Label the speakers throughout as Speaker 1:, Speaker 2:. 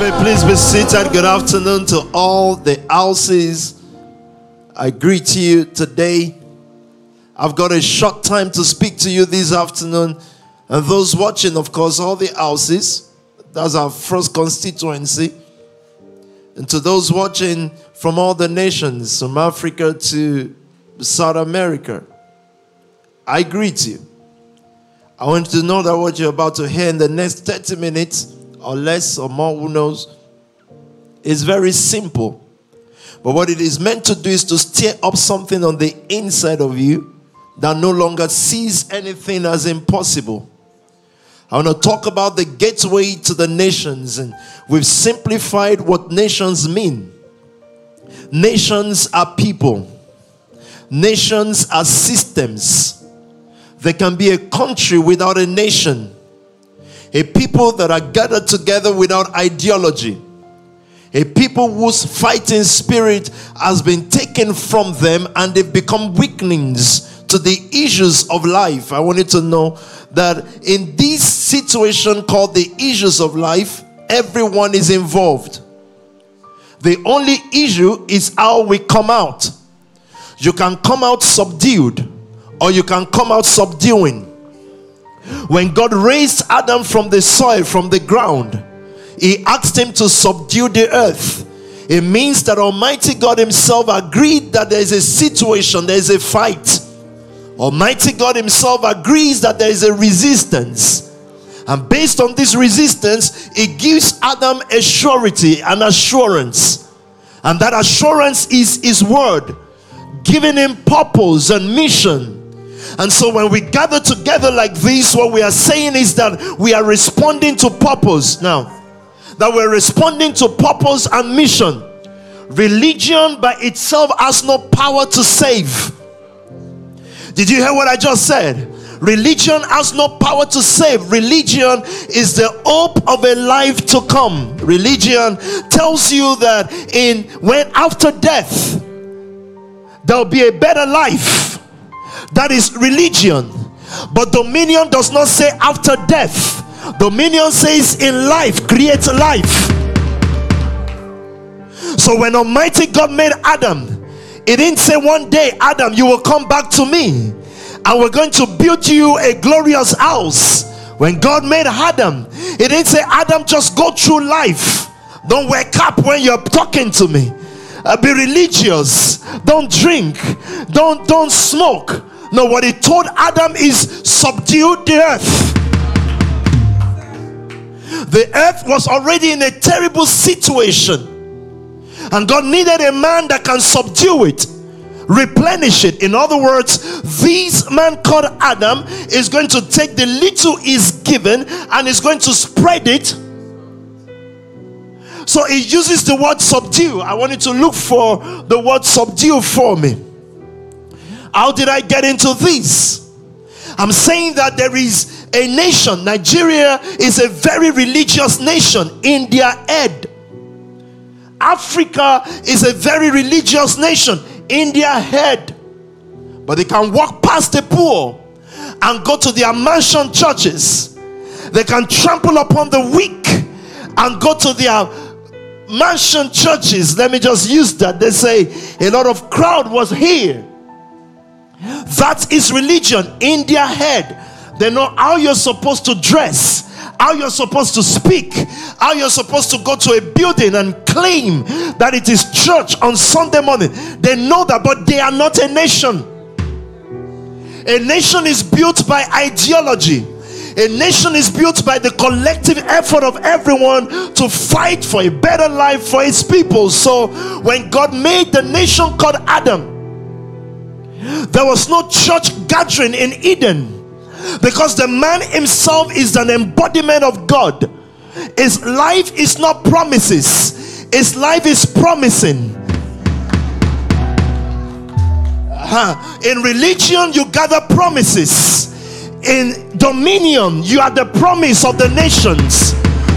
Speaker 1: may please be seated. Good afternoon to all the houses. I greet you today. I've got a short time to speak to you this afternoon. And those watching, of course, all the houses. That's our first constituency. And to those watching from all the nations, from Africa to South America, I greet you. I want you to know that what you're about to hear in the next 30 minutes or less or more, who knows, It's very simple. But what it is meant to do is to stir up something on the inside of you that no longer sees anything as impossible. I want to talk about the gateway to the nations, and we've simplified what nations mean. Nations are people, nations are systems. There can be a country without a nation a people that are gathered together without ideology, a people whose fighting spirit has been taken from them and they've become weaklings to the issues of life. I want you to know that in this situation called the issues of life, everyone is involved. The only issue is how we come out. You can come out subdued, or you can come out subduing. When God raised Adam from the soil, from the ground, He asked him to subdue the earth. It means that Almighty God Himself agreed that there is a situation, there is a fight. Almighty God Himself agrees that there is a resistance. And based on this resistance, He gives Adam a surety, an assurance. And that assurance is His word, giving him purpose and mission and so when we gather together like this, what we are saying is that we are responding to purpose now. That we're responding to purpose and mission. Religion by itself has no power to save. Did you hear what I just said? Religion has no power to save. Religion is the hope of a life to come. Religion tells you that in when after death there'll be a better life that is religion. But dominion does not say after death. Dominion says in life, create life. So when Almighty God made Adam, He didn't say one day, Adam, you will come back to me and we're going to build you a glorious house. When God made Adam, He didn't say, Adam, just go through life. Don't wake up when you're talking to me. Uh, be religious. Don't drink. Don't don't smoke. No, what he told Adam is subdue the earth. The earth was already in a terrible situation, and God needed a man that can subdue it, replenish it. In other words, this man called Adam is going to take the little is given and is going to spread it. So he uses the word subdue. I want you to look for the word subdue for me. How did I get into this? I'm saying that there is a nation, Nigeria is a very religious nation in their head. Africa is a very religious nation in their head. But they can walk past the poor and go to their mansion churches. They can trample upon the weak and go to their mansion churches. Let me just use that. They say a lot of crowd was here that is religion in their head. They know how you're supposed to dress, how you're supposed to speak, how you're supposed to go to a building and claim that it is church on Sunday morning. They know that, but they are not a nation. A nation is built by ideology. A nation is built by the collective effort of everyone to fight for a better life for its people. So, when God made the nation called Adam, there was no church gathering in Eden because the man himself is an embodiment of God. His life is not promises, his life is promising. Uh, in religion, you gather promises. In dominion, you are the promise of the nations.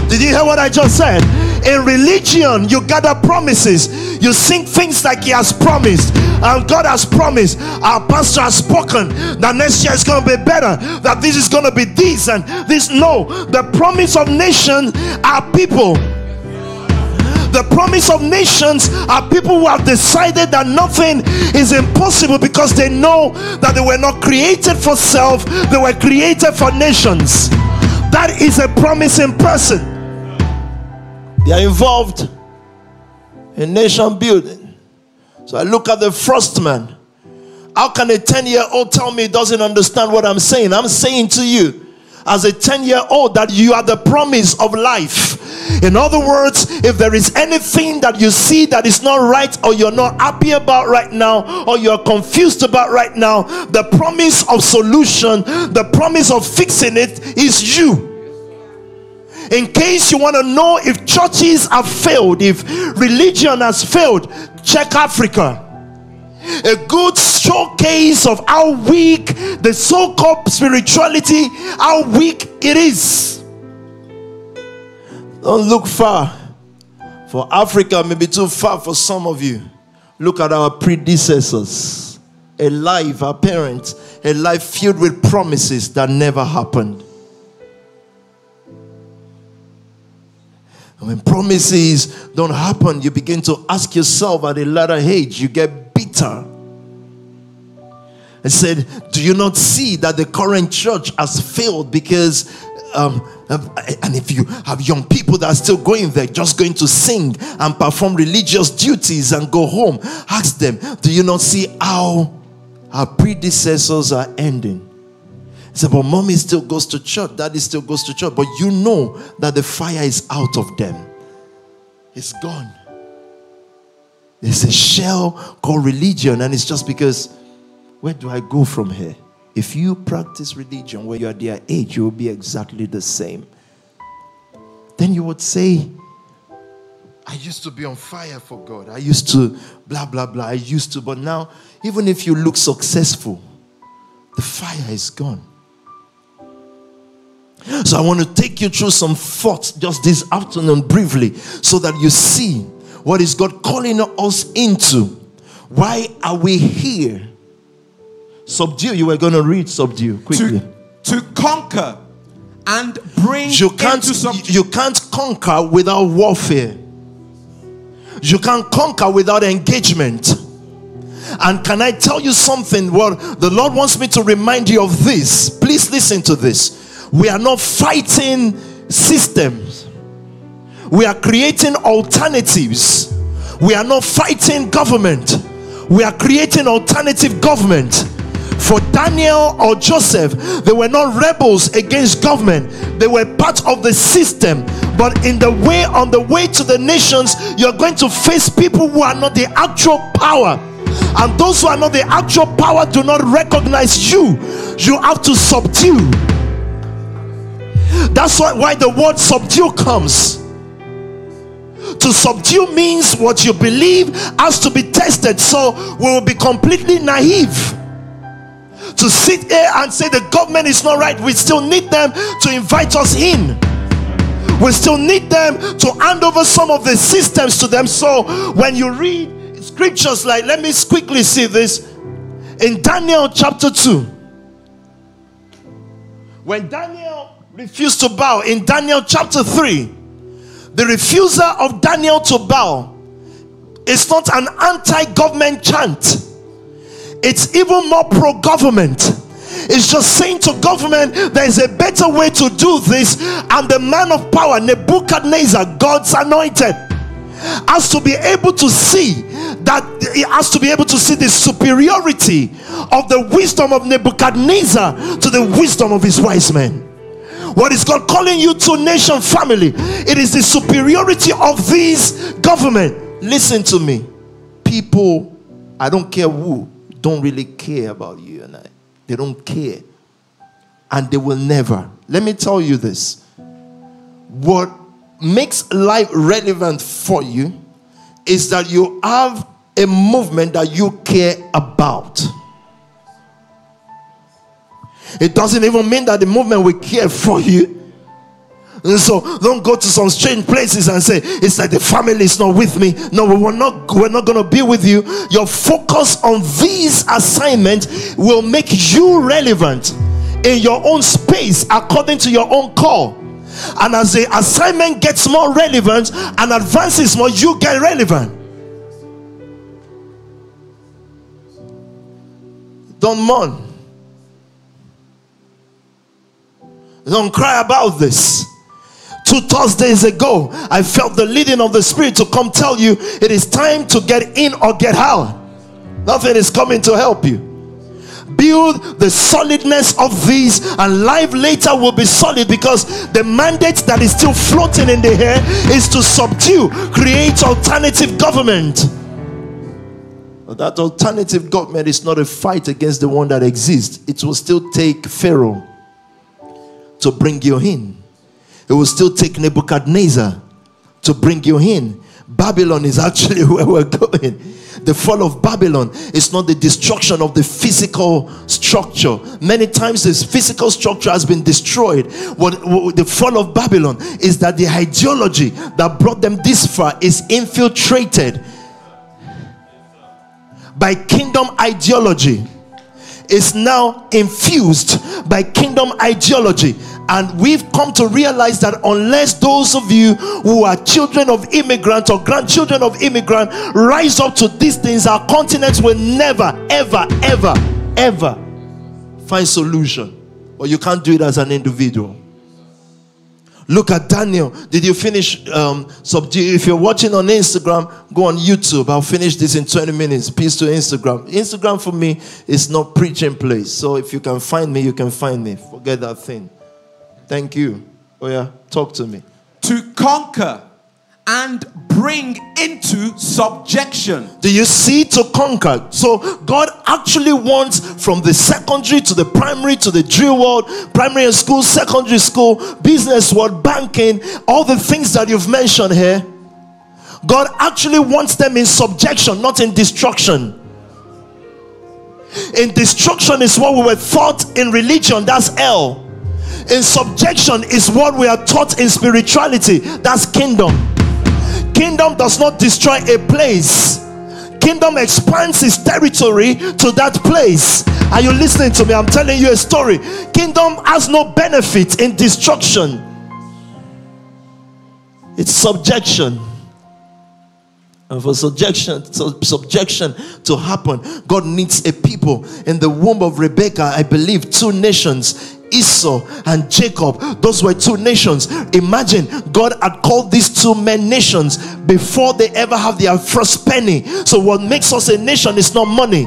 Speaker 1: Did you hear what I just said? In religion, you gather promises. You sing things like He has promised. And God has promised. Our pastor has spoken that next year is going to be better. That this is going to be this and this. No, the promise of nation are people. The promise of nations are people who have decided that nothing is impossible because they know that they were not created for self, they were created for nations. That is a promising person. They are involved in nation building. So I look at the first man. How can a 10 year old tell me he doesn't understand what I'm saying? I'm saying to you, as a 10 year old that you are the promise of life. In other words, if there is anything that you see that is not right or you're not happy about right now or you're confused about right now, the promise of solution, the promise of fixing it is you. In case you want to know if churches have failed, if religion has failed, check Africa a good showcase of how weak the so called spirituality, how weak it is. Don't look far. For Africa, may be too far for some of you. Look at our predecessors. A life, our parents, a life filled with promises that never happened. When promises don't happen, you begin to ask yourself at a later age, you get Peter and said, Do you not see that the current church has failed because um, um, and if you have young people that are still going there, just going to sing and perform religious duties and go home, ask them, Do you not see how our predecessors are ending? He said, But mommy still goes to church, daddy still goes to church, but you know that the fire is out of them, it's gone. There's a shell called religion, and it's just because where do I go from here? If you practice religion where you're their age, you will be exactly the same. Then you would say, I used to be on fire for God. I used to blah, blah, blah. I used to, but now, even if you look successful, the fire is gone. So I want to take you through some thoughts just this afternoon briefly so that you see what is God calling us into? Why are we here? Subdue. You were going to read subdue quickly.
Speaker 2: To, to conquer and bring
Speaker 1: you can't you can't conquer without warfare. You can't conquer without engagement. And can I tell you something? Well, the Lord wants me to remind you of this. Please listen to this. We are not fighting systems we are creating alternatives. We are not fighting government. We are creating alternative government. For Daniel or Joseph, they were not rebels against government. They were part of the system. But in the way, on the way to the nations, you're going to face people who are not the actual power. And those who are not the actual power do not recognize you. You have to subdue. That's why, why the word subdue comes to subdue means what you believe has to be tested. So we will be completely naive to sit here and say the government is not right. We still need them to invite us in. We still need them to hand over some of the systems to them. So when you read scriptures like, let me quickly see this in Daniel chapter 2. When Daniel refused to bow in Daniel chapter 3 the refusal of Daniel to bow is not an anti government chant, it's even more pro government. It's just saying to government there is a better way to do this, and the man of power, Nebuchadnezzar, God's anointed, has to be able to see that he has to be able to see the superiority of the wisdom of Nebuchadnezzar to the wisdom of his wise men. What is God calling you to, nation family? It is the superiority of this government. Listen to me. People, I don't care who, don't really care about you and I. They don't care. And they will never. Let me tell you this. What makes life relevant for you is that you have a movement that you care about. It doesn't even mean that the movement will care for you. And so don't go to some strange places and say it's like the family is not with me. No, we're not we're not gonna be with you. Your focus on these assignments will make you relevant in your own space according to your own call. And as the assignment gets more relevant and advances more, you get relevant. Don't mourn. Don't cry about this. Two Thursdays ago, I felt the leading of the Spirit to come tell you it is time to get in or get out. Nothing is coming to help you. Build the solidness of these, and life later will be solid because the mandate that is still floating in the air is to subdue, create alternative government. But that alternative government is not a fight against the one that exists, it will still take Pharaoh to bring you in. It will still take Nebuchadnezzar to bring you in. Babylon is actually where we're going. The fall of Babylon is not the destruction of the physical structure. Many times, this physical structure has been destroyed. What, what the fall of Babylon is that the ideology that brought them this far is infiltrated by kingdom ideology is now infused by kingdom ideology. And we've come to realize that unless those of you who are children of immigrants or grandchildren of immigrants rise up to these things, our continent will never, ever, ever, ever find solution. Or you can't do it as an individual. Look at Daniel. Did you finish um, subdue? If you're watching on Instagram, go on YouTube. I'll finish this in 20 minutes. Peace to Instagram. Instagram for me is not preaching place. So if you can find me, you can find me. Forget that thing. Thank you. Oh yeah, talk to me.
Speaker 2: To conquer and bring into subjection.
Speaker 1: Do you see to conquer? So God actually wants from the secondary to the primary to the drill world, primary school, secondary school, business world, banking, all the things that you've mentioned here. God actually wants them in subjection, not in destruction. In destruction is what we were taught in religion, that's hell. In subjection is what we are taught in spirituality, that's kingdom. Kingdom does not destroy a place. Kingdom expands its territory to that place. Are you listening to me? I'm telling you a story. Kingdom has no benefit in destruction. It's subjection. And for subjection, subjection to happen, God needs a people. In the womb of Rebecca, I believe two nations Esau and Jacob. Those were two nations. Imagine God had called these two men nations before they ever have their first penny. So, what makes us a nation is not money,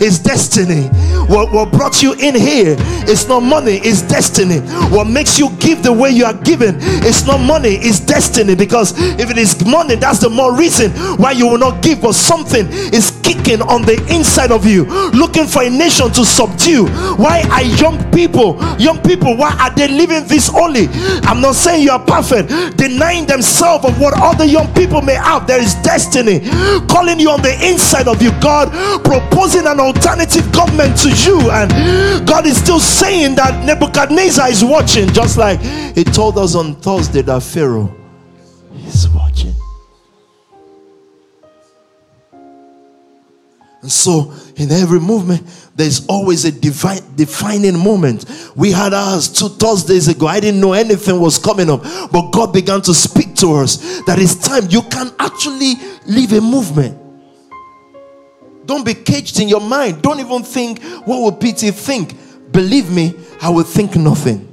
Speaker 1: is destiny. What, what brought you in here is not money, it's destiny. What makes you give the way you are given is not money, it's destiny. Because if it is money, that's the more reason why you will not give. But something is kicking on the inside of you, looking for a nation to subdue. Why are young people, young people, why are they living this only? I'm not saying you are perfect, denying themselves of what other young people may have. There is destiny calling you on the inside of you. God proposing an alternative government to you, and God is still saying that Nebuchadnezzar is watching, just like He told us on Thursday that Pharaoh is watching. And so, in every movement, there's always a divine, defining moment. We had ours two Thursdays ago. I didn't know anything was coming up, but God began to speak to us that it's time you can actually leave a movement. Don't be caged in your mind. Don't even think, what will PT think? Believe me, I will think nothing.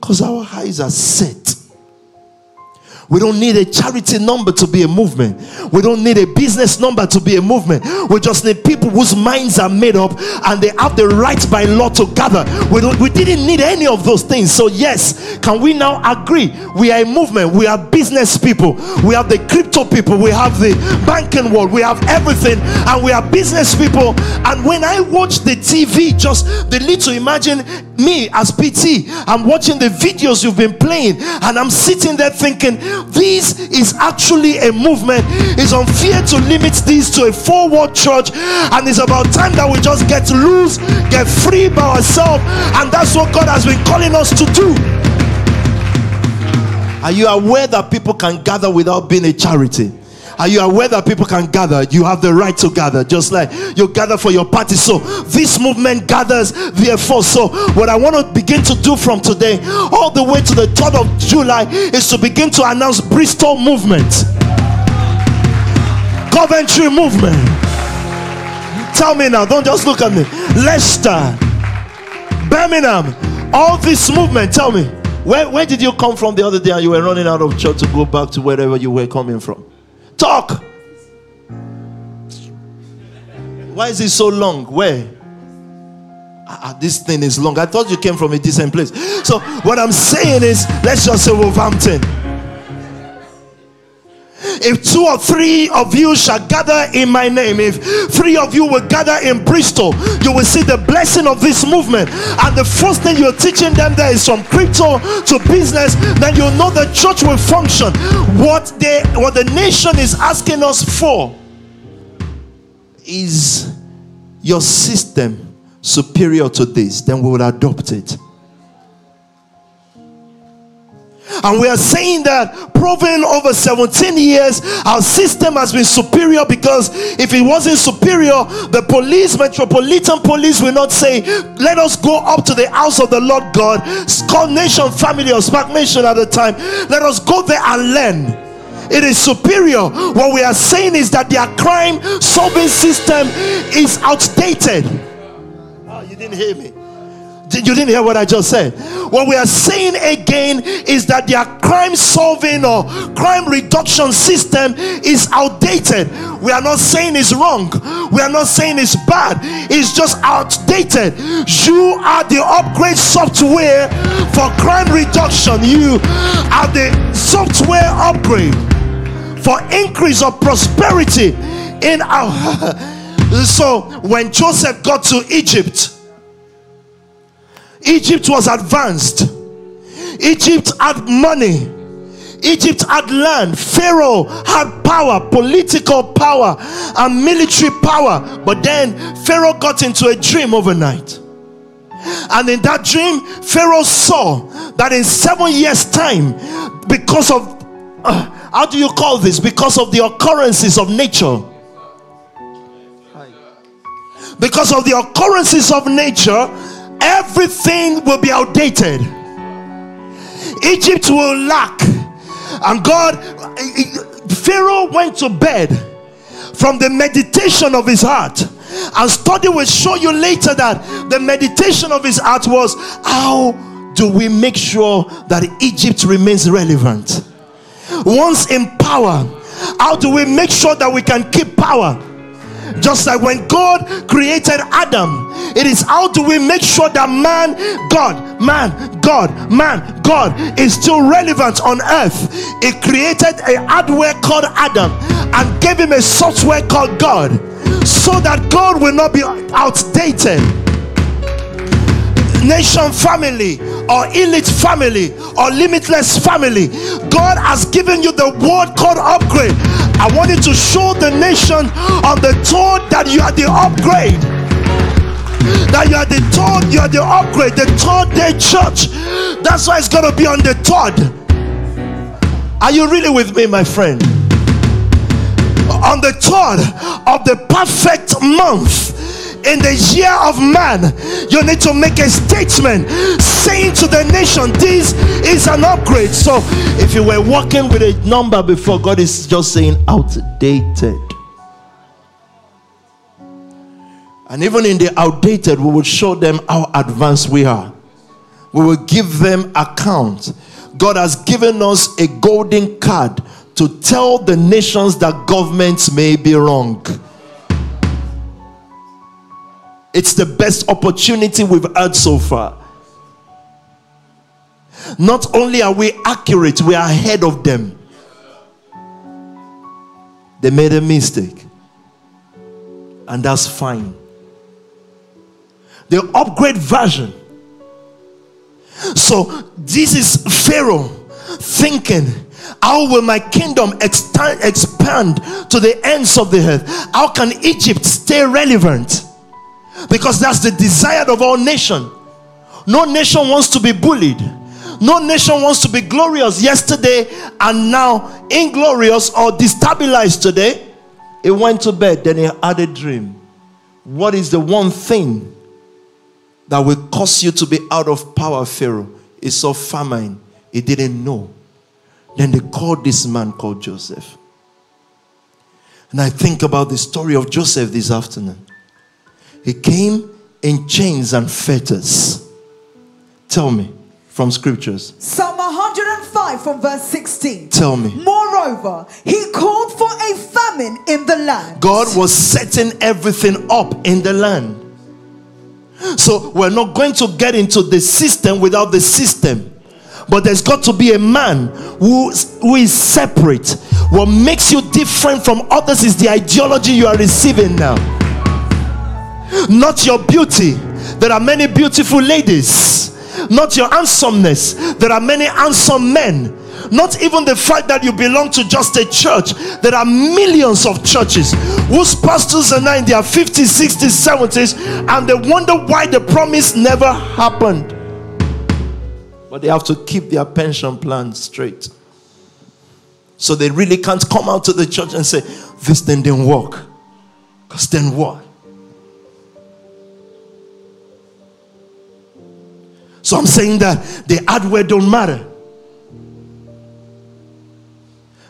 Speaker 1: Because our eyes are set we don't need a charity number to be a movement. We don't need a business number to be a movement. We just need people whose minds are made up and they have the right by law to gather. We, don't, we didn't need any of those things. So, yes, can we now agree? We are a movement. We are business people. We have the crypto people. We have the banking world. We have everything. And we are business people. And when I watch the TV, just the little imagine me as PT, I'm watching the videos you've been playing, and I'm sitting there thinking, this is actually a movement. It's unfair to limit this to a forward church, and it's about time that we just get loose, get free by ourselves, and that's what God has been calling us to do. Are you aware that people can gather without being a charity? Are you aware that people can gather? You have the right to gather, just like you gather for your party. So this movement gathers, therefore. So what I want to begin to do from today, all the way to the 3rd of July, is to begin to announce Bristol movement, Coventry movement. Tell me now, don't just look at me. Leicester, Birmingham, all this movement. Tell me, where, where did you come from the other day and you were running out of church to go back to wherever you were coming from? Talk. Why is it so long? Where? Ah, this thing is long. I thought you came from a decent place. So, what I'm saying is, let's just say Wolverhampton. If two or three of you shall gather in my name, if three of you will gather in Bristol, you will see the blessing of this movement. And the first thing you're teaching them there is from crypto to business, then you know the church will function. What they what the nation is asking us for is your system superior to this, then we will adopt it. And we are saying that proven over 17 years, our system has been superior because if it wasn't superior, the police, metropolitan police, will not say, Let us go up to the house of the Lord God, call Nation Family or SPAC Nation at the time. Let us go there and learn it is superior. What we are saying is that their crime solving system is outdated. Oh, you didn't hear me. You didn't hear what I just said. What we are saying again is that their crime solving or crime reduction system is outdated. We are not saying it's wrong, we are not saying it's bad, it's just outdated. You are the upgrade software for crime reduction, you are the software upgrade for increase of prosperity in our. so when Joseph got to Egypt, Egypt was advanced. Egypt had money. Egypt had land. Pharaoh had power, political power, and military power. But then Pharaoh got into a dream overnight. And in that dream, Pharaoh saw that in seven years' time, because of uh, how do you call this? Because of the occurrences of nature. Because of the occurrences of nature, everything will be outdated. Egypt will lack. And God, Pharaoh went to bed from the meditation of his heart. And study will show you later that the meditation of his heart was how do we make sure that Egypt remains relevant? Once in power, how do we make sure that we can keep power? Just like when God created Adam, it is how do we make sure that man, God, man, God, man, God is still relevant on earth? It created a hardware called Adam and gave him a software called God so that God will not be outdated nation family or elite family or limitless family. God has given you the word called upgrade. I want you to show the nation on the thought that you are the upgrade. That you are the third, you are the upgrade, the third day church. That's why it's gonna be on the third. Are you really with me, my friend? On the third of the perfect month in the year of man, you need to make a statement saying to the nation, This is an upgrade. So, if you were working with a number before, God is just saying outdated. And even in the outdated, we will show them how advanced we are. We will give them account. God has given us a golden card to tell the nations that governments may be wrong. It's the best opportunity we've had so far. Not only are we accurate, we are ahead of them. They made a mistake, and that's fine. The upgrade version. So, this is Pharaoh thinking, How will my kingdom expand, to the ends of the earth? How can Egypt stay relevant? Because that's the desire of all nation no nation wants to be bullied No nation wants to be glorious yesterday and now inglorious or destabilized today. He went to bed, then he had a dream. What is the one thing that will cause you to be out of power, Pharaoh? He saw famine. He didn't know. Then they called this man called Joseph. And I think about the story of Joseph this afternoon. He came in chains and fetters. Tell me from scriptures.
Speaker 3: Psalm 105 from verse 16.
Speaker 1: Tell me.
Speaker 3: Moreover, he called for a famine in the land.
Speaker 1: God was setting everything up in the land. So we're not going to get into the system without the system. But there's got to be a man who, who is separate. What makes you different from others is the ideology you are receiving now. Not your beauty. There are many beautiful ladies. Not your handsomeness. There are many handsome men. Not even the fact that you belong to just a church. There are millions of churches whose pastors are now in their 50s, 60s, 70s, and they wonder why the promise never happened. But they have to keep their pension plan straight. So they really can't come out to the church and say, This thing didn't work. Because then what? So I'm saying that the hardware don't matter.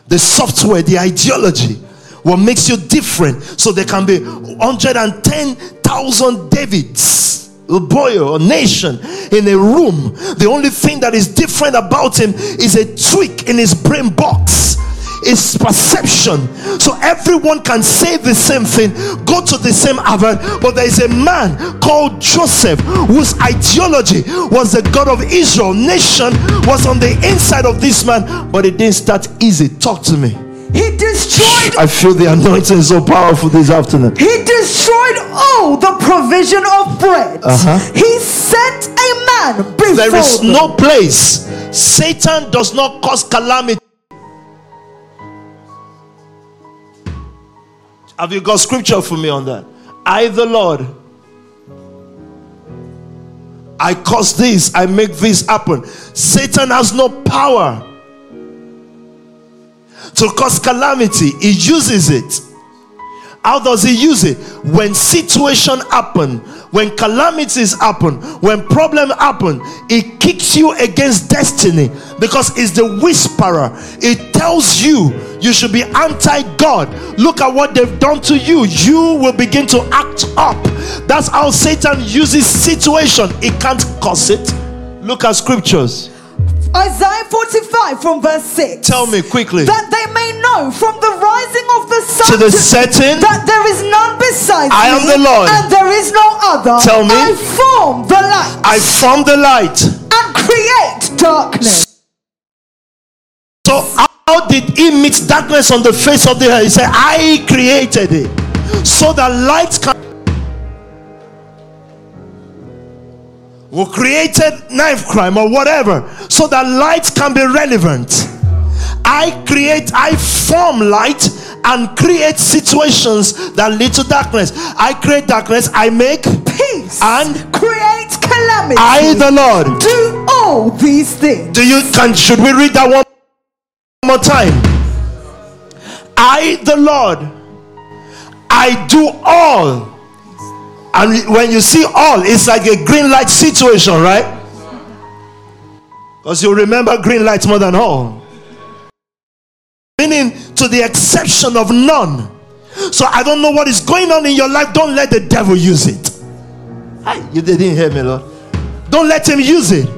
Speaker 1: The software, the ideology, what makes you different. So there can be 110,000 Davids, a boy or nation in a room. The only thing that is different about him is a tweak in his brain box is perception. So everyone can say the same thing, go to the same Harvard, but there is a man called Joseph whose ideology was the God of Israel. Nation was on the inside of this man, but it didn't start easy. Talk to me.
Speaker 3: He destroyed
Speaker 1: I feel the anointing is so powerful this afternoon.
Speaker 3: He destroyed all the provision of bread.
Speaker 1: Uh-huh.
Speaker 3: He sent a man before
Speaker 1: There is no place. Satan does not cause calamity. Have you got scripture for me on that? I, the Lord, I cause this, I make this happen. Satan has no power to cause calamity, he uses it. How does he use it? When situation happen, when calamities happen, when problem happen, it kicks you against destiny because it's the whisperer. It tells you you should be anti-God. Look at what they've done to you. You will begin to act up. That's how Satan uses situation. It can't cause it. Look at scriptures.
Speaker 3: Isaiah 45 from verse 6.
Speaker 1: Tell me quickly.
Speaker 3: That they may know from the rising of the sun
Speaker 1: To the setting.
Speaker 3: that there is none besides
Speaker 1: I am
Speaker 3: me,
Speaker 1: the Lord.
Speaker 3: and there is no other.
Speaker 1: Tell me.
Speaker 3: I form the light
Speaker 1: I form the light.
Speaker 3: and create darkness.
Speaker 1: So how did he meet darkness on the face of the earth? He said, I created it. So that light can we created knife crime or whatever so that light can be relevant. I create, I form light and create situations that lead to darkness. I create darkness, I make
Speaker 3: Peace
Speaker 1: And
Speaker 3: create calamity.
Speaker 1: I the Lord.
Speaker 3: do all these things.
Speaker 1: Do you can should we read that one more time? I the Lord I do all. And when you see all, it's like a green light situation, right? Because you remember green light more than all. Meaning to the exception of none. So I don't know what is going on in your life. Don't let the devil use it. Hi, you didn't hear me, Lord. Don't let him use it.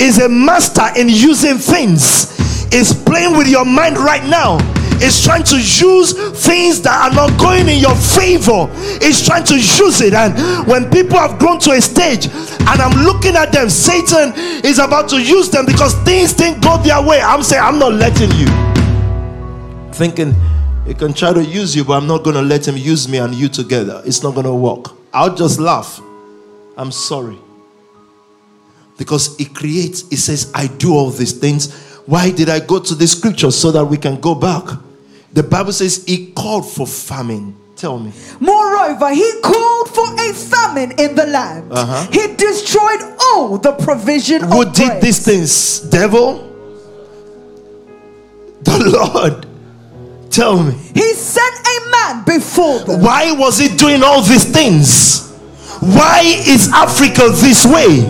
Speaker 1: Is a master in using things. Is playing with your mind right now. Is trying to use things that are not going in your favor. Is trying to use it. And when people have grown to a stage and I'm looking at them, Satan is about to use them because things didn't go their way. I'm saying, I'm not letting you. Thinking he can try to use you, but I'm not going to let him use me and you together. It's not going to work. I'll just laugh. I'm sorry. Because he creates, he says, I do all these things. Why did I go to the scripture so that we can go back? The Bible says he called for famine. Tell me.
Speaker 3: Moreover, he called for a famine in the land.
Speaker 1: Uh-huh.
Speaker 3: He destroyed all the provision
Speaker 1: Who did these things? Devil? The Lord. Tell me.
Speaker 3: He sent a man before them.
Speaker 1: Why was he doing all these things? Why is Africa this way?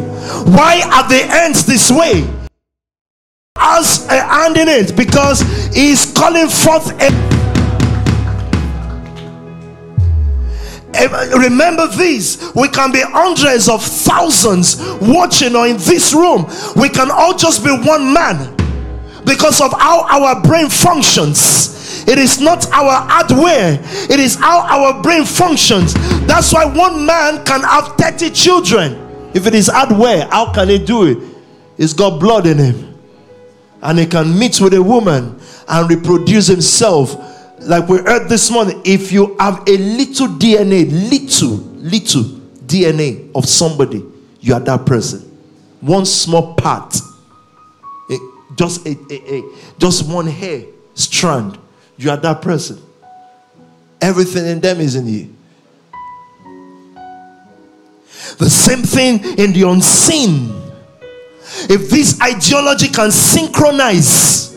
Speaker 1: Why are the ends this way? As a hand in it because he's calling forth a Remember this, we can be hundreds of thousands watching or in this room. We can all just be one man because of how our brain functions. It is not our hardware, it is how our brain functions. That's why one man can have 30 children. If it is hardware, how can he do it? He's got blood in him, and he can meet with a woman and reproduce himself. Like we heard this morning, if you have a little DNA, little, little DNA of somebody, you are that person. One small part a- just a, a, a just one hair strand you are that person everything in them is in you the same thing in the unseen if this ideology can synchronize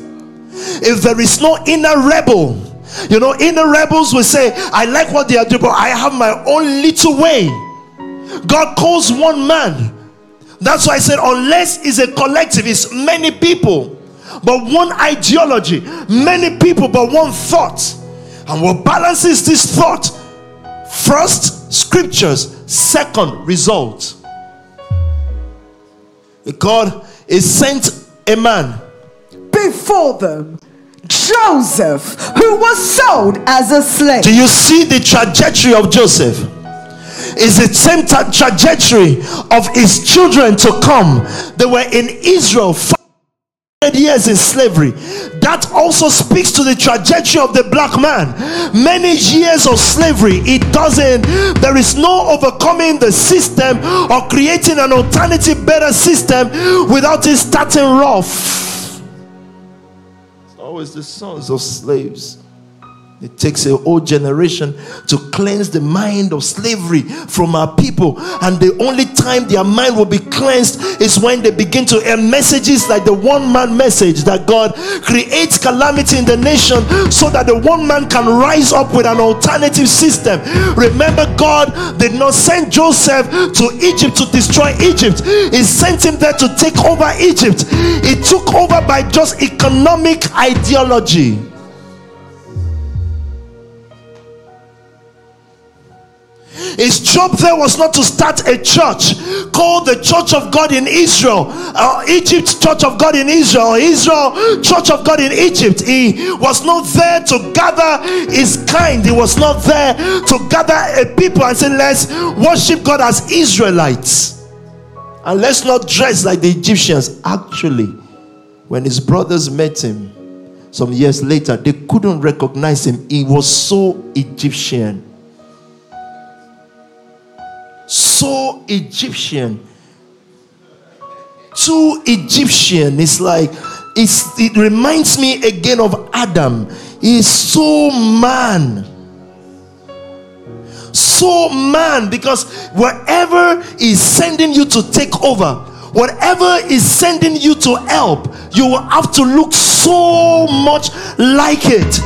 Speaker 1: if there is no inner rebel you know inner rebels will say i like what they are doing but i have my own little way god calls one man that's why I said, unless it's a collective, it's many people, but one ideology, many people, but one thought. And what balances this thought? First, scriptures, second, result. God is sent a man
Speaker 3: before them Joseph, who was sold as a slave.
Speaker 1: Do you see the trajectory of Joseph? Is the same tra- trajectory of his children to come. They were in Israel 500 years in slavery. That also speaks to the trajectory of the black man. Many years of slavery, it doesn't, there is no overcoming the system or creating an alternative, better system without it starting rough. It's always the sons of slaves. It takes a whole generation to cleanse the mind of slavery from our people. And the only time their mind will be cleansed is when they begin to hear messages like the one man message that God creates calamity in the nation so that the one man can rise up with an alternative system. Remember, God did not send Joseph to Egypt to destroy Egypt, He sent him there to take over Egypt. He took over by just economic ideology. His job there was not to start a church called the Church of God in Israel, or Egypt Church of God in Israel, Israel Church of God in Egypt. He was not there to gather his kind, he was not there to gather a people and say, Let's worship God as Israelites. And let's not dress like the Egyptians. Actually, when his brothers met him some years later, they couldn't recognize him. He was so Egyptian so Egyptian. Too Egyptian. It's like it's, it reminds me again of Adam. He's so man. So man, because wherever he's sending you to take over, whatever is sending you to help, you will have to look so much like it.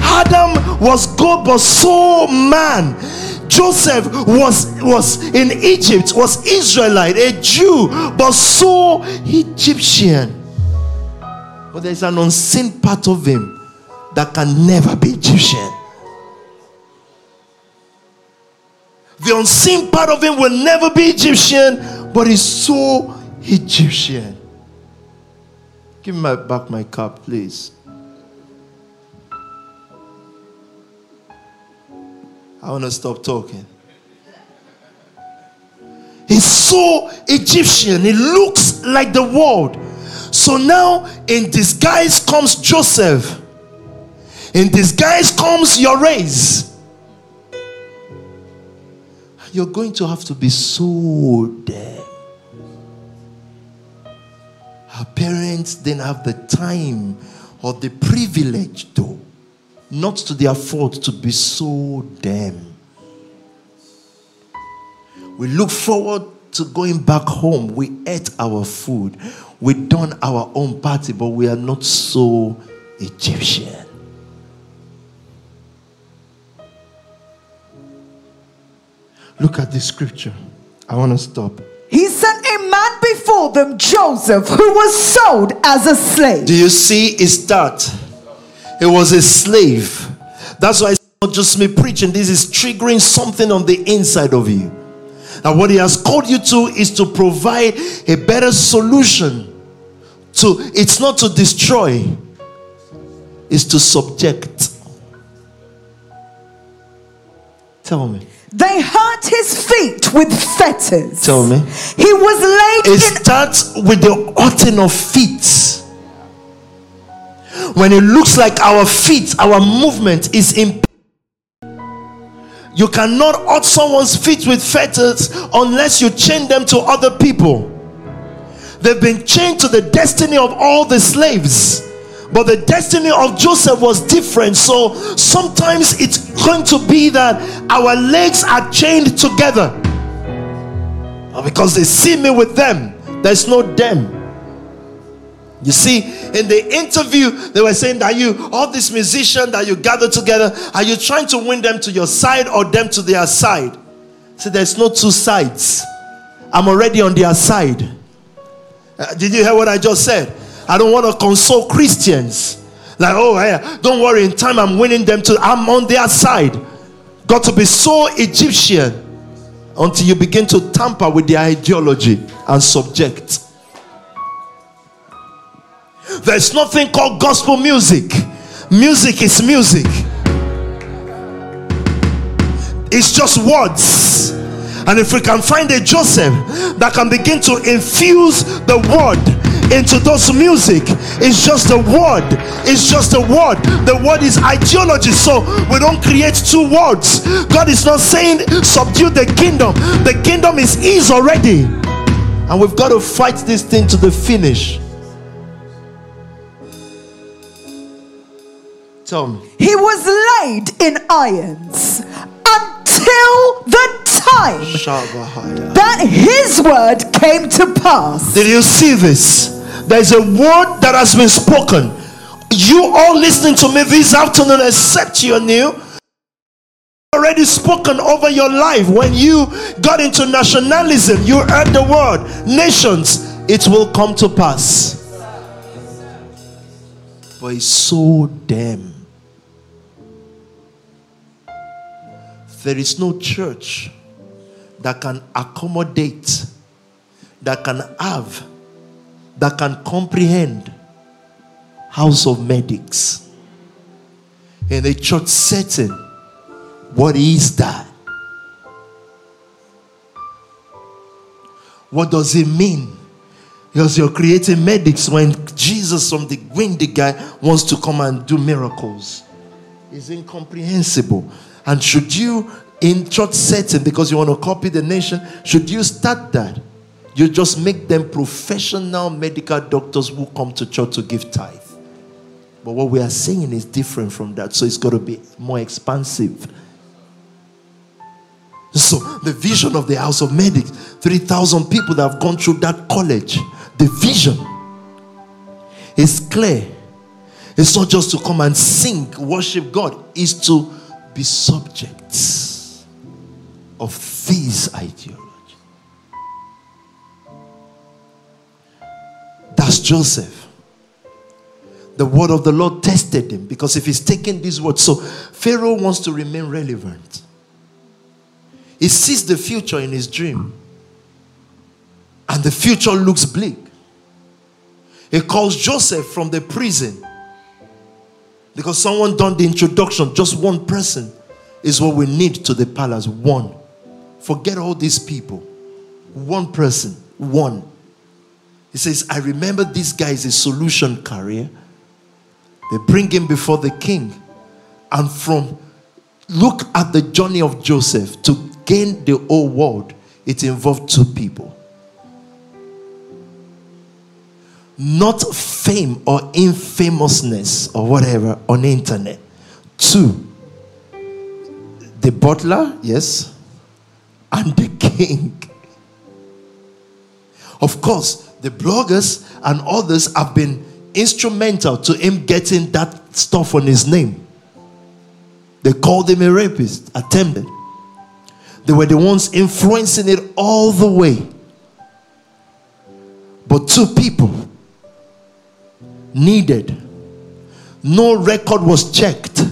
Speaker 1: Adam was God, but so man. Joseph was was in Egypt, was Israelite, a Jew, but so Egyptian. But there's an unseen part of him that can never be Egyptian. The unseen part of him will never be Egyptian, but he's so Egyptian. Give me my, back my cup, please. I want to stop talking. He's so Egyptian, he looks like the world. So now, in disguise comes Joseph, in disguise comes your race. You're going to have to be so damn. Her parents didn't have the time or the privilege, though not to their fault to be so damn. We look forward to going back home. We ate our food. We done our own party, but we are not so Egyptian. Look at this scripture. I want to stop.
Speaker 3: He sent a man before them, Joseph, who was sold as a slave.
Speaker 1: Do you see his start? He was a slave. That's why it's not just me preaching. This is triggering something on the inside of you. And what he has called you to is to provide a better solution. To it's not to destroy, it's to subject. Tell me.
Speaker 3: They hurt his feet with fetters.
Speaker 1: Tell me.
Speaker 3: He was laid
Speaker 1: It
Speaker 3: in
Speaker 1: starts with the hurting of feet. When it looks like our feet, our movement is in. You cannot hurt someone's feet with fetters unless you chain them to other people. They've been chained to the destiny of all the slaves. But the destiny of Joseph was different. So sometimes it's going to be that our legs are chained together. And because they see me with them, there's no them. You see, in the interview, they were saying that you, all these musicians that you gather together, are you trying to win them to your side or them to their side? See, there's no two sides. I'm already on their side. Uh, did you hear what I just said? I don't want to console Christians. Like, oh, yeah, don't worry, in time I'm winning them to, I'm on their side. Got to be so Egyptian until you begin to tamper with their ideology and subject. There's nothing called gospel music. Music is music. It's just words. And if we can find a Joseph that can begin to infuse the word into those music, it's just a word. It's just a word. The word is ideology. So we don't create two words. God is not saying subdue the kingdom. The kingdom is his already. And we've got to fight this thing to the finish. Me.
Speaker 3: he was laid in irons until the time that his word came to pass.
Speaker 1: Did you see this? There's a word that has been spoken. You all listening to me this afternoon, except you're new, already spoken over your life. When you got into nationalism, you heard the word nations, it will come to pass. But it's so damn. There is no church that can accommodate, that can have, that can comprehend house of medics in a church setting. What is that? What does it mean? Because you're creating medics when Jesus from the windy guy wants to come and do miracles. It's incomprehensible. And should you, in church setting, because you want to copy the nation, should you start that? You just make them professional medical doctors who come to church to give tithe. But what we are saying is different from that. So it's got to be more expansive. So the vision of the house of medics, 3,000 people that have gone through that college, the vision is clear. It's not just to come and sing, worship God, it's to be subjects of this ideology. That's Joseph. The word of the Lord tested him because if he's taking this word, so Pharaoh wants to remain relevant. He sees the future in his dream, and the future looks bleak. He calls Joseph from the prison because someone done the introduction. Just one person is what we need to the palace. One. Forget all these people. One person. One. He says, I remember this guy is a solution carrier. They bring him before the king. And from look at the journey of Joseph to gain the whole world, it involved two people. Not fame or infamousness or whatever on the internet. Two, the butler, yes, and the king. Of course, the bloggers and others have been instrumental to him getting that stuff on his name. They called him a rapist, attempted. They were the ones influencing it all the way. But two people needed. No record was checked.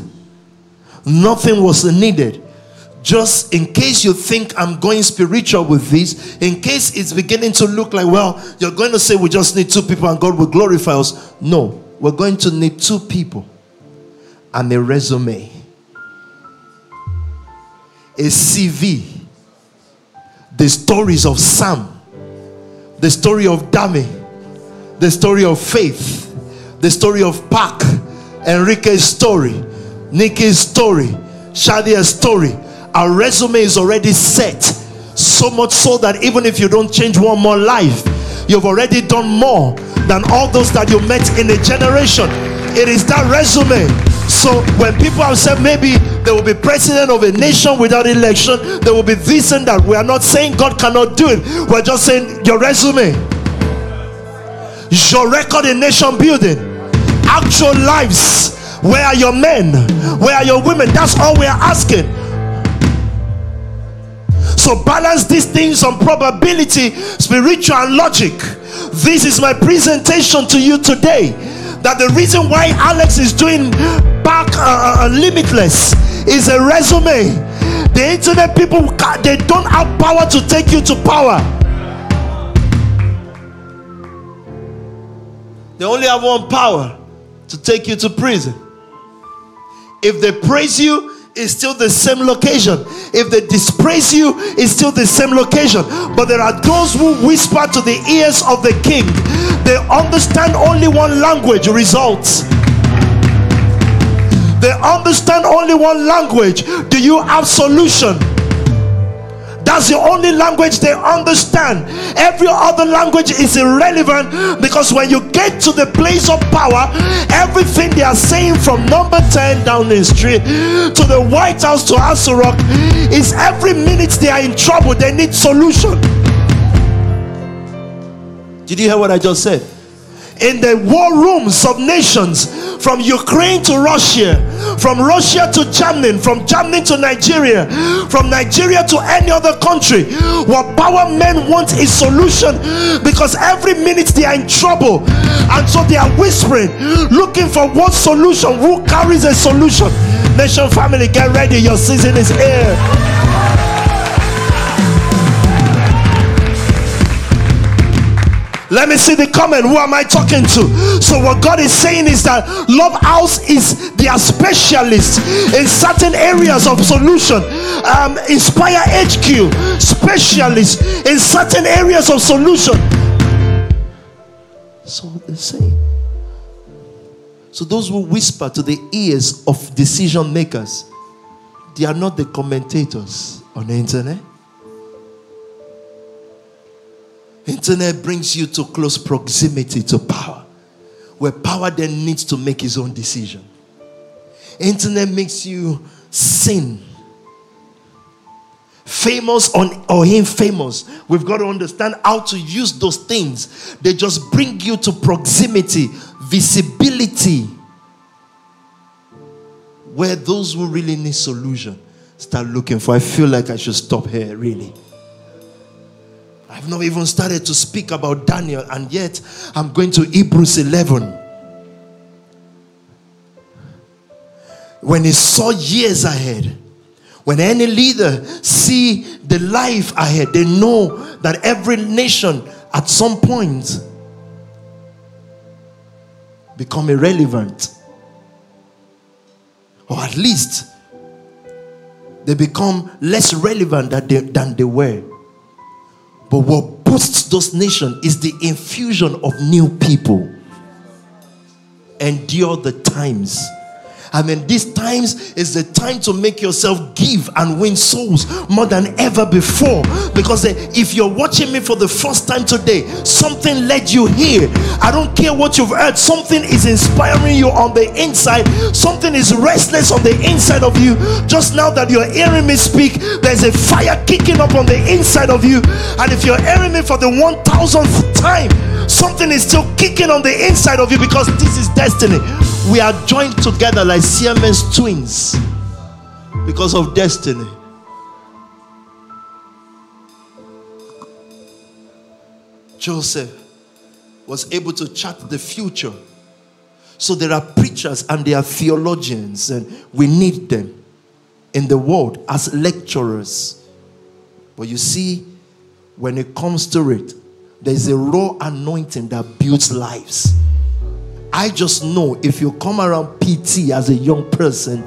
Speaker 1: Nothing was needed. Just in case you think I'm going spiritual with this, in case it's beginning to look like, well, you're going to say we just need two people and God will glorify us. No, we're going to need two people and a resume, a CV, the stories of Sam, the story of Dami, the story of faith, the story of Park, Enrique's story, Nikki's story, Shadia's story. Our resume is already set. So much so that even if you don't change one more life, you've already done more than all those that you met in a generation. It is that resume. So when people have said maybe there will be president of a nation without election, there will be this and that. We are not saying God cannot do it. We're just saying your resume your record in nation building, actual lives. Where are your men? Where are your women? That's all we are asking. So balance these things on probability, spiritual, and logic. This is my presentation to you today. That the reason why Alex is doing back uh, uh limitless is a resume. The internet people they don't have power to take you to power. They only have one power to take you to prison. If they praise you, it's still the same location. If they dispraise you, it's still the same location. But there are those who whisper to the ears of the king. They understand only one language results. They understand only one language. Do you have solution? That's the only language they understand. Every other language is irrelevant because when you get to the place of power, everything they are saying from number 10 down the street to the White House to Aso Rock is every minute they are in trouble. They need solution. Did you hear what I just said? In the war rooms of nations from Ukraine to Russia, from Russia to Germany, from Germany to Nigeria, from Nigeria to any other country. What power men want is solution because every minute they are in trouble, and so they are whispering, looking for what solution, who carries a solution. Nation family, get ready, your season is here. Let me see the comment. Who am I talking to? So, what God is saying is that Love House is their specialist in certain areas of solution. Um, Inspire HQ, specialist in certain areas of solution. So, they say. So, those who whisper to the ears of decision makers, they are not the commentators on the internet. Internet brings you to close proximity to power, where power then needs to make his own decision. Internet makes you sin. Famous on, or infamous, we've got to understand how to use those things. They just bring you to proximity, visibility, where those who really need solution start looking for. I feel like I should stop here, really. I've not even started to speak about Daniel, and yet I'm going to Hebrews 11. When he saw years ahead, when any leader see the life ahead, they know that every nation at some point become irrelevant. Or at least they become less relevant than they, than they were. But what boosts those nations is the infusion of new people. Endure the times. I mean, these times is the time to make yourself give and win souls more than ever before. Because eh, if you're watching me for the first time today, something led you here. I don't care what you've heard, something is inspiring you on the inside, something is restless on the inside of you. Just now that you're hearing me speak, there's a fire kicking up on the inside of you. And if you're hearing me for the 1000th time, something is still kicking on the inside of you because this is destiny. We are joined together like Siamese twins because of destiny. Joseph was able to chart the future. So there are preachers and there are theologians, and we need them in the world as lecturers. But you see, when it comes to it, there's a raw anointing that builds lives. I just know if you come around PT as a young person,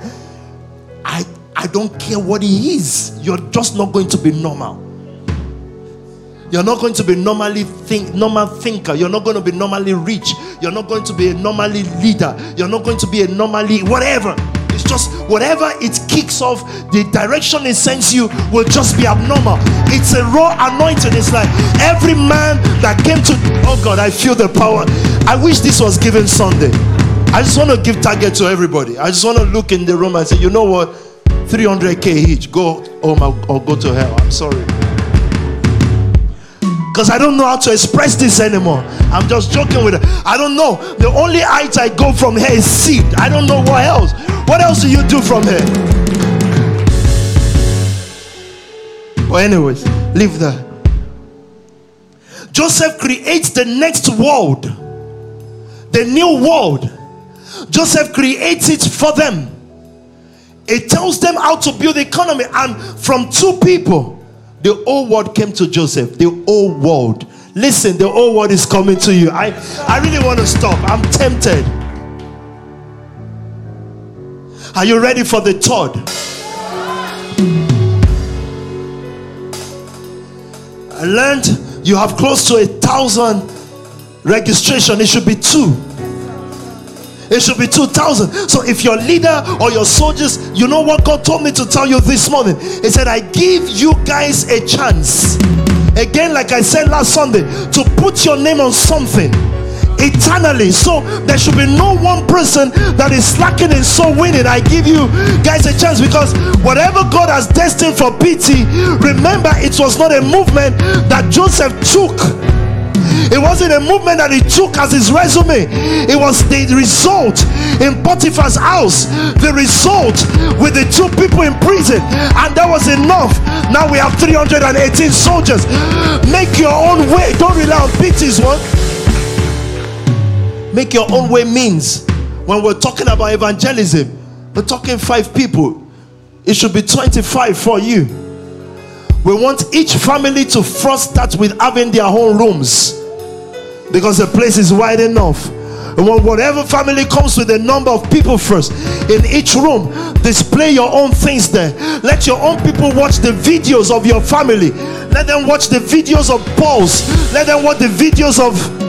Speaker 1: I I don't care what he is, you're just not going to be normal. You're not going to be normally think normal thinker. You're not going to be normally rich. You're not going to be a normally leader. You're not going to be a normally whatever. It's just whatever it kicks off, the direction it sends you will just be abnormal. It's a raw anointing. It's like every man that came to oh God, I feel the power. I wish this was given Sunday. I just want to give target to everybody. I just want to look in the room and say, you know what? 300k each. Go home or go to hell. I'm sorry because I don't know how to express this anymore. I'm just joking with it. I don't know. The only height I go from here is seed. I don't know what else. What else do you do from here? Well, anyways, leave that. Joseph creates the next world, the new world. Joseph creates it for them. It tells them how to build the economy, and from two people the old world came to Joseph. The old world. Listen, the old world is coming to you. I, I really want to stop. I'm tempted. Are you ready for the third? I learned you have close to a thousand registration. It should be two. It should be 2,000. So if your leader or your soldiers, you know what God told me to tell you this morning? He said, I give you guys a chance. Again, like I said last Sunday, to put your name on something eternally. So there should be no one person that is slacking in soul winning. I give you guys a chance because whatever God has destined for PT, remember it was not a movement that Joseph took it wasn't a movement that he took as his resume. It was the result in Potiphar's house, the result with the two people in prison, and that was enough. Now we have 318 soldiers. Make your own way. Don't rely on PT's one. Make your own way means when we're talking about evangelism, we're talking five people. It should be 25 for you. We want each family to first start with having their own rooms because the place is wide enough. And whatever family comes with a number of people first in each room, display your own things there. Let your own people watch the videos of your family. Let them watch the videos of Paul's. Let them watch the videos of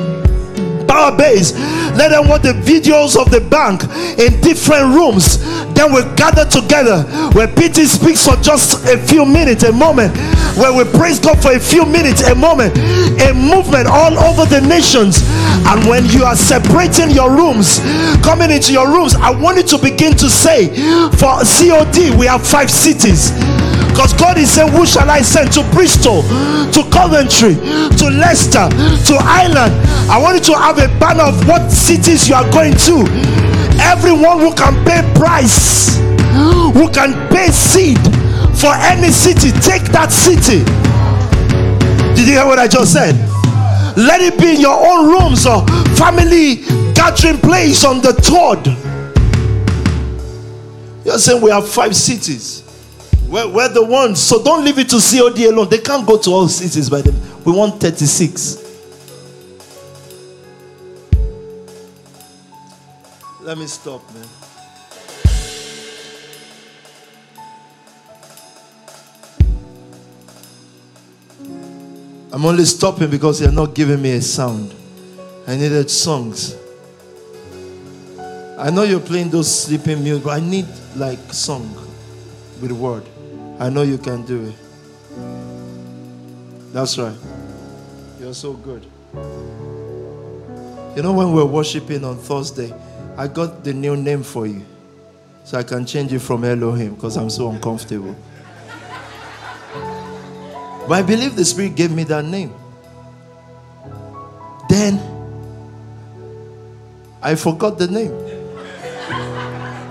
Speaker 1: power base. Let them watch the videos of the bank in different rooms. Then we gather together where PT speaks for just a few minutes, a moment, where we praise God for a few minutes, a moment, a movement all over the nations. And when you are separating your rooms, coming into your rooms, I want you to begin to say, for COD, we have five cities. Because God is saying, Who shall I send to Bristol, to Coventry, to Leicester, to Ireland? I want you to have a banner of what cities you are going to. Everyone who can pay price, who can pay seed for any city, take that city. Did you hear what I just said? Let it be in your own rooms or family gathering place on the third. You're saying we have five cities. We're, we're the ones. So don't leave it to COD alone. They can't go to all cities by them. We want 36. Let me stop, man. I'm only stopping because you're not giving me a sound. I needed songs. I know you're playing those sleeping music, but I need like song with word. I know you can do it. That's right. You're so good. You know, when we we're worshiping on Thursday, I got the new name for you. So I can change it from Elohim because I'm so uncomfortable. But I believe the Spirit gave me that name. Then I forgot the name.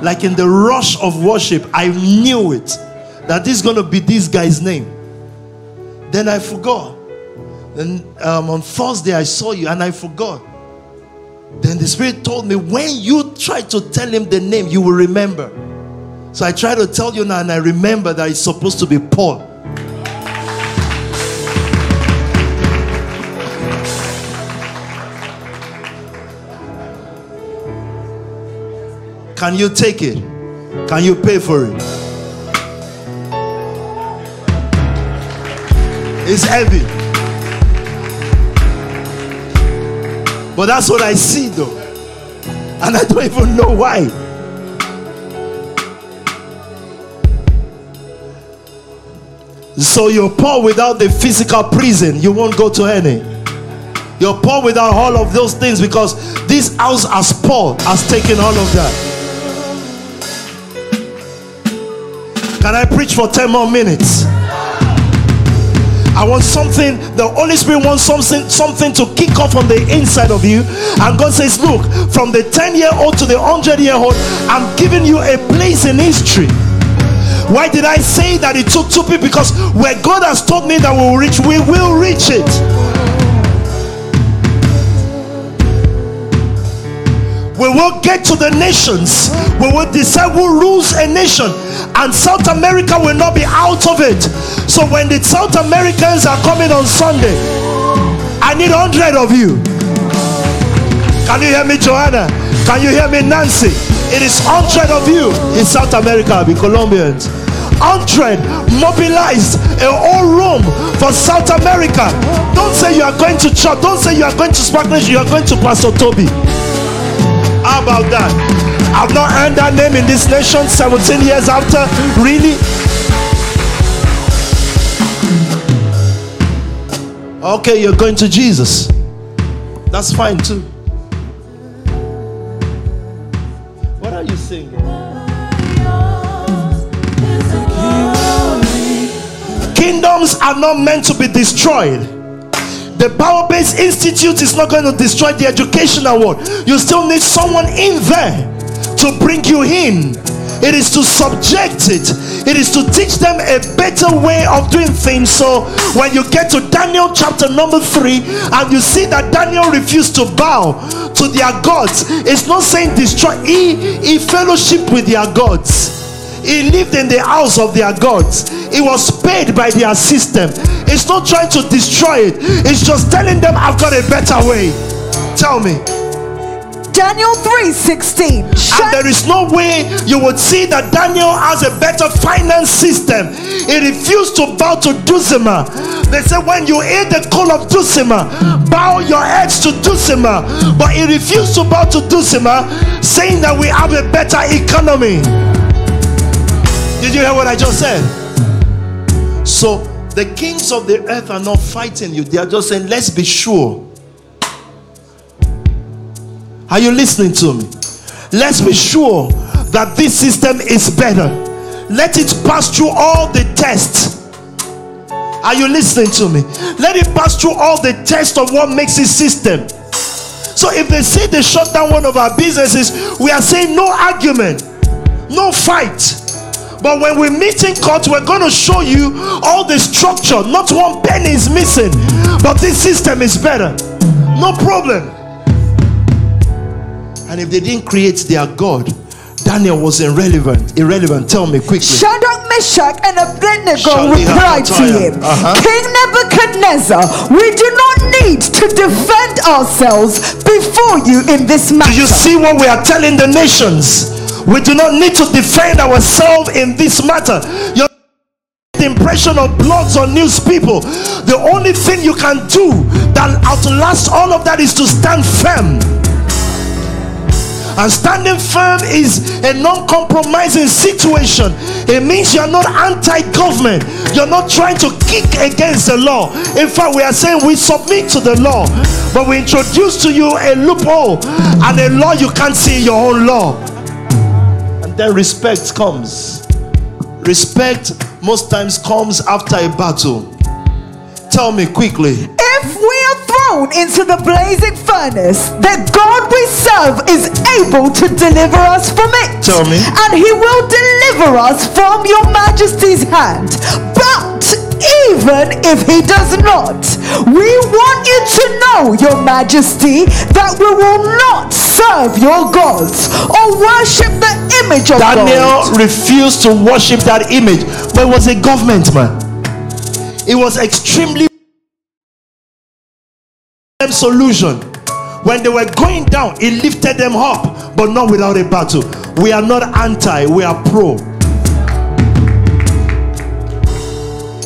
Speaker 1: Like in the rush of worship, I knew it that this is going to be this guy's name. Then I forgot. Then um, on Thursday, I saw you and I forgot. Then the Spirit told me, when you try to tell him the name, you will remember. So I try to tell you now, and I remember that it's supposed to be Paul. Can you take it? Can you pay for it? It's heavy. But that's what I see though. And I don't even know why. So you're poor without the physical prison, you won't go to any. You're poor without all of those things because this house as Paul has taken all of that. Can I preach for 10 more minutes? I want something, the Holy Spirit wants something, something to kick off on the inside of you. And God says, Look, from the 10 year old to the 100 year old, I'm giving you a place in history. Why did I say that it took two people? Because where God has told me that we will reach, we will reach it. We will get to the nations. We will decide who rules a nation. And South America will not be out of it. So when the South Americans are coming on Sunday, I need 100 of you. Can you hear me, Joanna? Can you hear me, Nancy? It is 100 of you in South America, be Colombians. 100 mobilized a whole room for South America. Don't say you are going to church. Don't say you are going to Spanish. You are going to Pastor Tobi. About that? I've not earned that name in this nation 17 years after. Really? Okay, you're going to Jesus. That's fine too. What are you singing? Kingdoms are not meant to be destroyed. The Power Based Institute is not going to destroy the educational world. You still need someone in there to bring you in. It is to subject it. It is to teach them a better way of doing things. So when you get to Daniel chapter number three and you see that Daniel refused to bow to their gods, it's not saying destroy. He, he fellowship with their gods. He lived in the house of their gods. He was paid by their system. It's not trying to destroy it, it's just telling them, I've got a better way. Tell me.
Speaker 3: Daniel 3:16.
Speaker 1: And there is no way you would see that Daniel has a better finance system. He refused to bow to dulcimer. They said, when you hear the call of dulcimer, bow your heads to dulcimer. But he refused to bow to dulcimer, saying that we have a better economy. Did you hear what I just said? So the kings of the earth are not fighting you, they are just saying, let's be sure. Are you listening to me? Let's be sure that this system is better. Let it pass through all the tests. Are you listening to me? Let it pass through all the tests of what makes it system. So if they say they shut down one of our businesses, we are saying no argument, no fight. But when we meet in court, we're going to show you all the structure. Not one penny is missing, but this system is better. No problem. And if they didn't create their God, Daniel was irrelevant. Irrelevant. Tell me quickly.
Speaker 3: Shadrach, Meshach, and Abednego replied to him,
Speaker 1: Uh-huh.
Speaker 3: King Nebuchadnezzar, we do not need to defend ourselves before you in this matter.
Speaker 1: Do you see what we are telling the nations? We do not need to defend ourselves in this matter. You're the impression of blogs or news people. The only thing you can do that outlast all of that is to stand firm. And standing firm is a non compromising situation. It means you're not anti government, you're not trying to kick against the law. In fact, we are saying we submit to the law, but we introduce to you a loophole and a law you can't see in your own law. Then respect comes. Respect most times comes after a battle. Tell me quickly.
Speaker 3: If we are thrown into the blazing furnace, the God we serve is able to deliver us from it.
Speaker 1: Tell me.
Speaker 3: And he will deliver us from your majesty's hand. Even if he does not, we want you to know, your majesty, that we will not serve your gods or worship the image of God.
Speaker 1: Daniel
Speaker 3: God.
Speaker 1: refused to worship that image, but it was a government man. It was extremely solution. When they were going down, it lifted them up, but not without a battle. We are not anti, we are pro.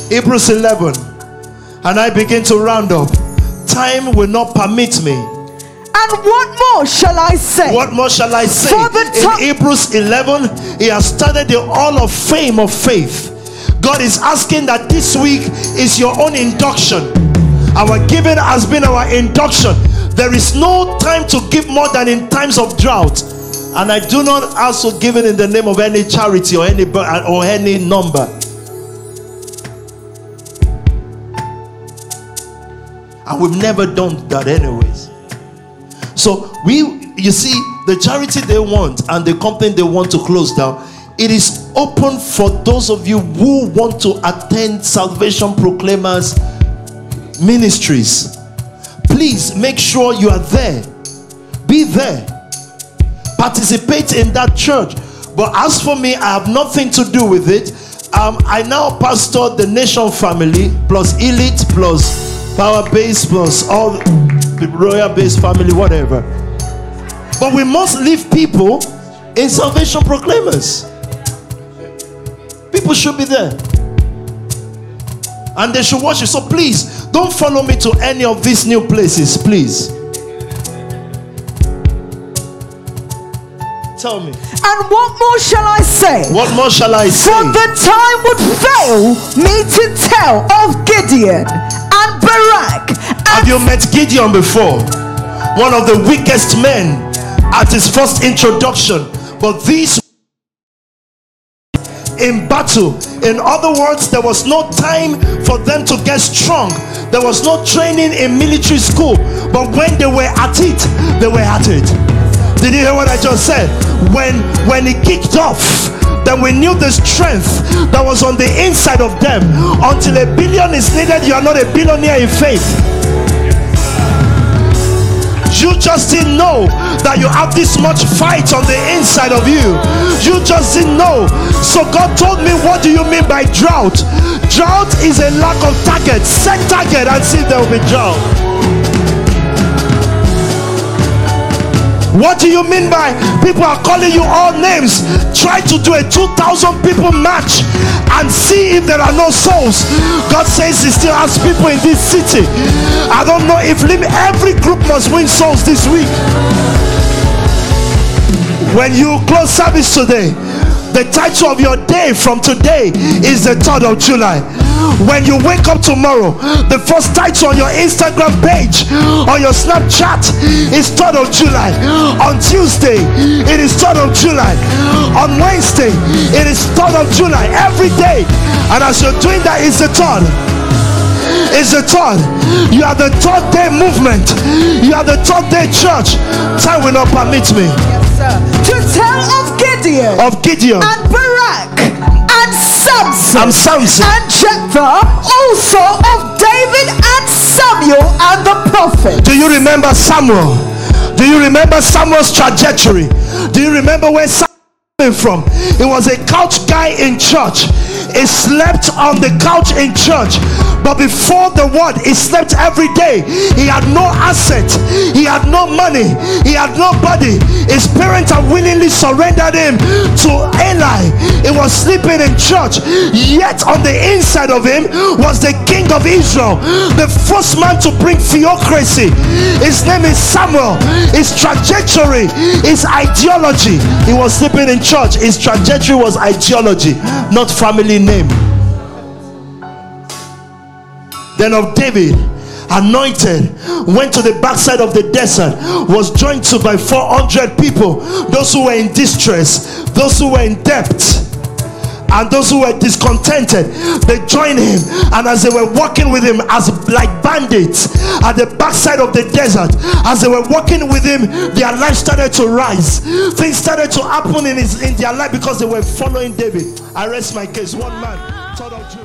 Speaker 1: Hebrews 11, and I begin to round up. Time will not permit me.
Speaker 3: And what more shall I say?
Speaker 1: What more shall I say?
Speaker 3: For the
Speaker 1: In Hebrews 11, he has started the Hall of Fame of faith. God is asking that this week is your own induction. Our giving has been our induction. There is no time to give more than in times of drought. And I do not ask for giving in the name of any charity or any or any number. And we've never done that anyways. So we, you see, the charity they want and the company they want to close down, it is open for those of you who want to attend Salvation Proclaimers ministries. Please make sure you are there. Be there. Participate in that church. But as for me, I have nothing to do with it. Um, I now pastor the Nation family plus Elite plus Power Base plus all the Royal Base family, whatever. But we must leave people in Salvation Proclaimers. People should be there. And they should worship. So please don't follow me to any of these new places, please. Tell me.
Speaker 3: And what more shall I say?
Speaker 1: What more shall I say?
Speaker 3: For the time would fail me to tell of Gideon Barak
Speaker 1: Have you met Gideon before? One of the weakest men at his first introduction. But these in battle. In other words, there was no time for them to get strong. There was no training in military school. But when they were at it, they were at it. Did you hear what I just said? When when it kicked off, then we knew the strength that was on the inside of them. Until a billion is needed, you are not a billionaire in faith. You just didn't know that you have this much fight on the inside of you. You just didn't know. So God told me, What do you mean by drought? Drought is a lack of target. Set target and see if there will be drought. What do you mean by people are calling you all names? Try to do a 2,000 people match and see if there are no souls. God says He still has people in this city. I don't know if every group must win souls this week. When you close service today, the title of your day from today is the 3rd of July. When you wake up tomorrow, the first title on your Instagram page or your Snapchat is 3rd of July. On Tuesday, it is 3rd of July. On Wednesday, it is 3rd of July. Every day. And as you're doing that, it's the 3rd is the third. You are the third day movement. You are the third day church. Time will not permit me. Yes, sir.
Speaker 3: to tell of Gideon
Speaker 1: Of Gideon
Speaker 3: and Barak Samson
Speaker 1: and Samson.
Speaker 3: and Jephthah, also of David and Samuel and the prophet.
Speaker 1: Do you remember Samuel? Do you remember Samuel's trajectory? Do you remember where Samuel came from? He was a couch guy in church. He slept on the couch in church. But before the word, he slept every day. He had no asset, he had no money, he had nobody. His parents had willingly surrendered him to Eli. He was sleeping in church, yet on the inside of him was the king of Israel, the first man to bring theocracy. His name is Samuel. His trajectory, his ideology. He was sleeping in church. His trajectory was ideology, not family name. Then of David, anointed, went to the backside of the desert, was joined to by 400 people, those who were in distress, those who were in debt and those who were discontented. They joined him and as they were walking with him as like bandits at the backside of the desert as they were walking with him their life started to rise. Things started to happen in his in their life because they were following david. I rest my case. One man of